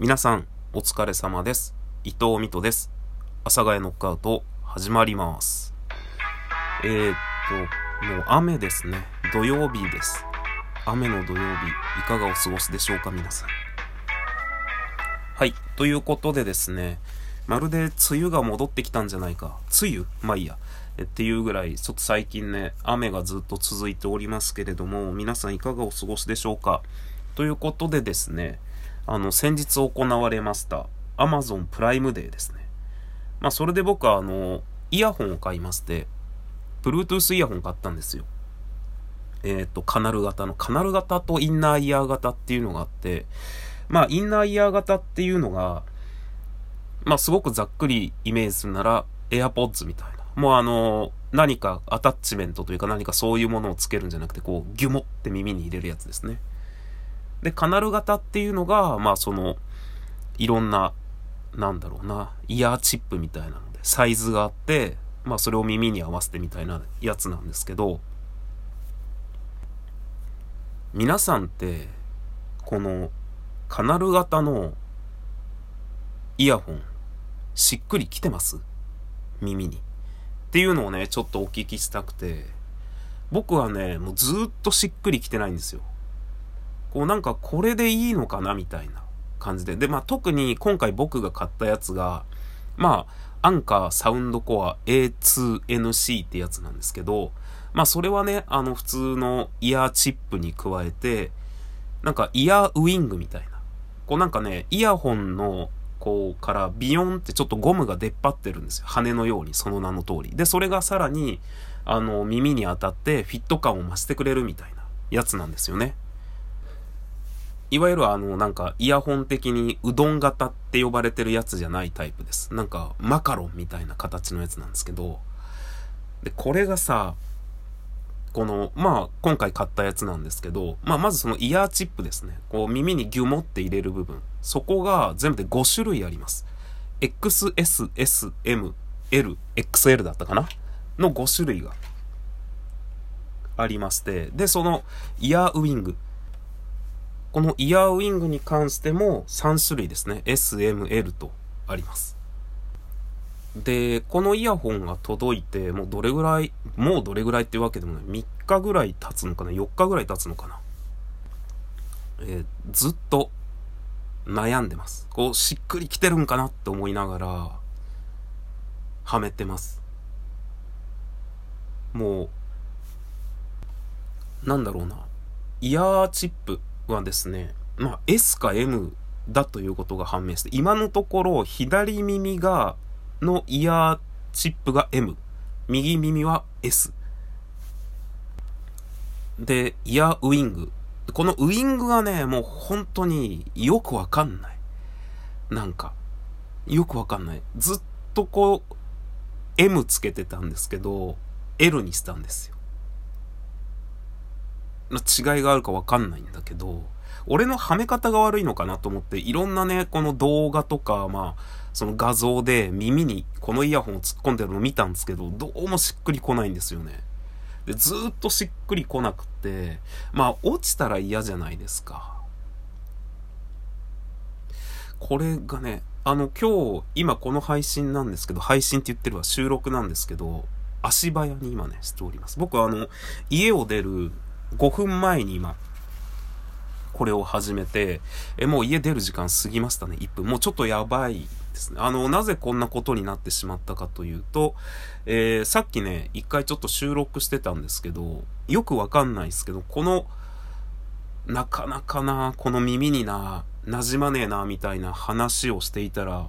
皆さん、お疲れ様です。伊藤美斗です。阿佐ヶ谷ノックアウト、始まります。えー、っと、もう雨ですね。土曜日です。雨の土曜日、いかがお過ごしでしょうか、皆さん。はい。ということでですね、まるで梅雨が戻ってきたんじゃないか。梅雨？まあいいや。っていうぐらい、ちょっと最近ね、雨がずっと続いておりますけれども、皆さんいかがお過ごしでしょうか。ということでですね、あの、先日行われました Amazon プライムデーですね。まあ、それで僕はあの、イヤホンを買いまして、Bluetooth イヤホン買ったんですよ。えっ、と、カナル型の、カナル型とインナーイヤー型っていうのがあって、まあ、インナーイヤー型っていうのが、まあ、すごくざっくりイメージするなら、AirPods みたいな。もうあの、何かアタッチメントというか何かそういうものをつけるんじゃなくて、こう、ギュモって耳に入れるやつですね。で、カナル型っていうのが、まあその、いろんな、なんだろうな、イヤーチップみたいなので、サイズがあって、まあそれを耳に合わせてみたいなやつなんですけど、皆さんって、この、カナル型のイヤホン、しっくりきてます？耳に。っていうのをね、ちょっとお聞きしたくて、僕はね、もうずっとしっくりきてないんですよ。こうなんかこれでいいのかなみたいな感じで。で、まあ特に今回僕が買ったやつが、まあ、アンカーサウンドコア A2NC ってやつなんですけど、まあそれはね、あの普通のイヤーチップに加えて、なんかイヤーウィングみたいな。こうなんかね、イヤホンのこうからビヨンってちょっとゴムが出っ張ってるんですよ。羽のように、その名の通り。で、それがさらに、あの、耳に当たってフィット感を増してくれるみたいなやつなんですよね。いわゆるあの、なんか、イヤホン的にうどん型って呼ばれてるやつじゃないタイプです。なんか、マカロンみたいな形のやつなんですけど、で、これがさ、この、まあ、今回買ったやつなんですけど、まあ、まずそのイヤーチップですね。こう、耳にギュモって入れる部分。そこが全部で5種類あります。XS、S、M、L、XL だったかな？の5種類がありまして、で、そのイヤーウィング。このイヤーウィングに関しても3種類ですね。S、M、L とあります。で、このイヤホンが届いて、もうどれぐらい、もうどれぐらいっていうわけでもない。3日ぐらい経つのかな ?4 日ぐらい経つのかな？えーずっと悩んでます。こう、しっくりきてるんかなって思いながら、はめてます。もう、なんだろうな。イヤーチップはですね、まあ S か M だということが判明して、今のところ左耳が、のイヤーチップが M、右耳は S。で、イヤーウィング。このウィングがね、もう本当によくわかんない。なんか、よくわかんない。ずっとこう、M つけてたんですけど、L にしたんですよ。の違いがあるかわかんないんだけど、俺のはめ方が悪いのかなと思って、いろんなね、この動画とか、まあ、その画像で耳にこのイヤホンを突っ込んでるのを見たんですけど、どうもしっくりこないんですよね。で、ずっとしっくりこなくて、まあ、落ちたら嫌じゃないですか。これがね、あの、今日、今この配信なんですけど、配信って言ってるわ、収録なんですけど、足早に今ね、しております。僕はあの、家を出る5分前に今、これを始めて、え、もう家出る時間過ぎましたね、1分。もうちょっとやばいですね。あの、なぜこんなことになってしまったかというと、えーさっきね、一回ちょっと収録してたんですけど、よくわかんないですけど、この、なかなかな、この耳にな、馴染まねえな、みたいな話をしていたら、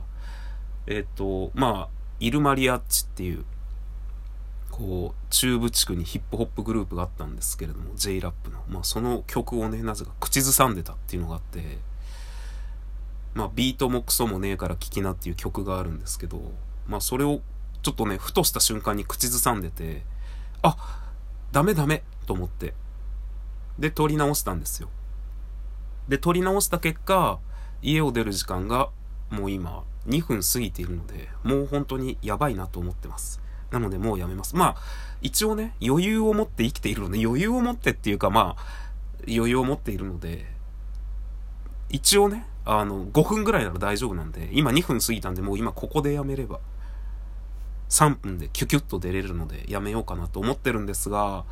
えっ、と、まあ、イルマリアッチっていう、こう、中部地区にヒップホップグループがあったんですけれども、J ラップの。まあ、その曲をね、なぜか口ずさんでたっていうのがあって、まあ、ビートもクソもねえから聞きなっていう曲があるんですけど、まあ、それをちょっとね、ふとした瞬間に口ずさんでて、あ、ダメダメと思って。で、撮り直したんですよ。で、撮り直した結果、家を出る時間がもう今2分過ぎているので、もう本当にやばいなと思ってます。なのでもうやめます。まあ、一応ね、余裕を持って生きているので、余裕を持ってっていうかまあ、余裕を持っているので、一応ね、あの、5分ぐらいなら大丈夫なんで、今2分過ぎたんで、もう今ここでやめれば、3分でキュキュッと出れるのでやめようかなと思ってるんですが、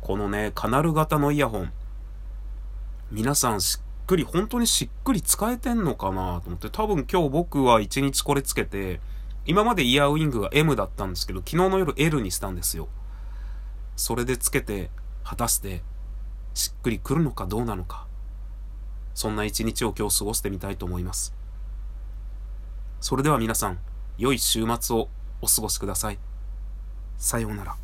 このね、カナル型のイヤホン、皆さんしっくり、本当にしっくり使えてんのかなと思って、多分今日僕は1日これつけて、今までイヤーウィングが M だったんですけど、昨日の夜 L にしたんですよ。それでつけて、果たして、しっくりくるのかどうなのか。そんな一日を今日過ごしてみたいと思います。それでは皆さん、良い週末をお過ごしください。さようなら。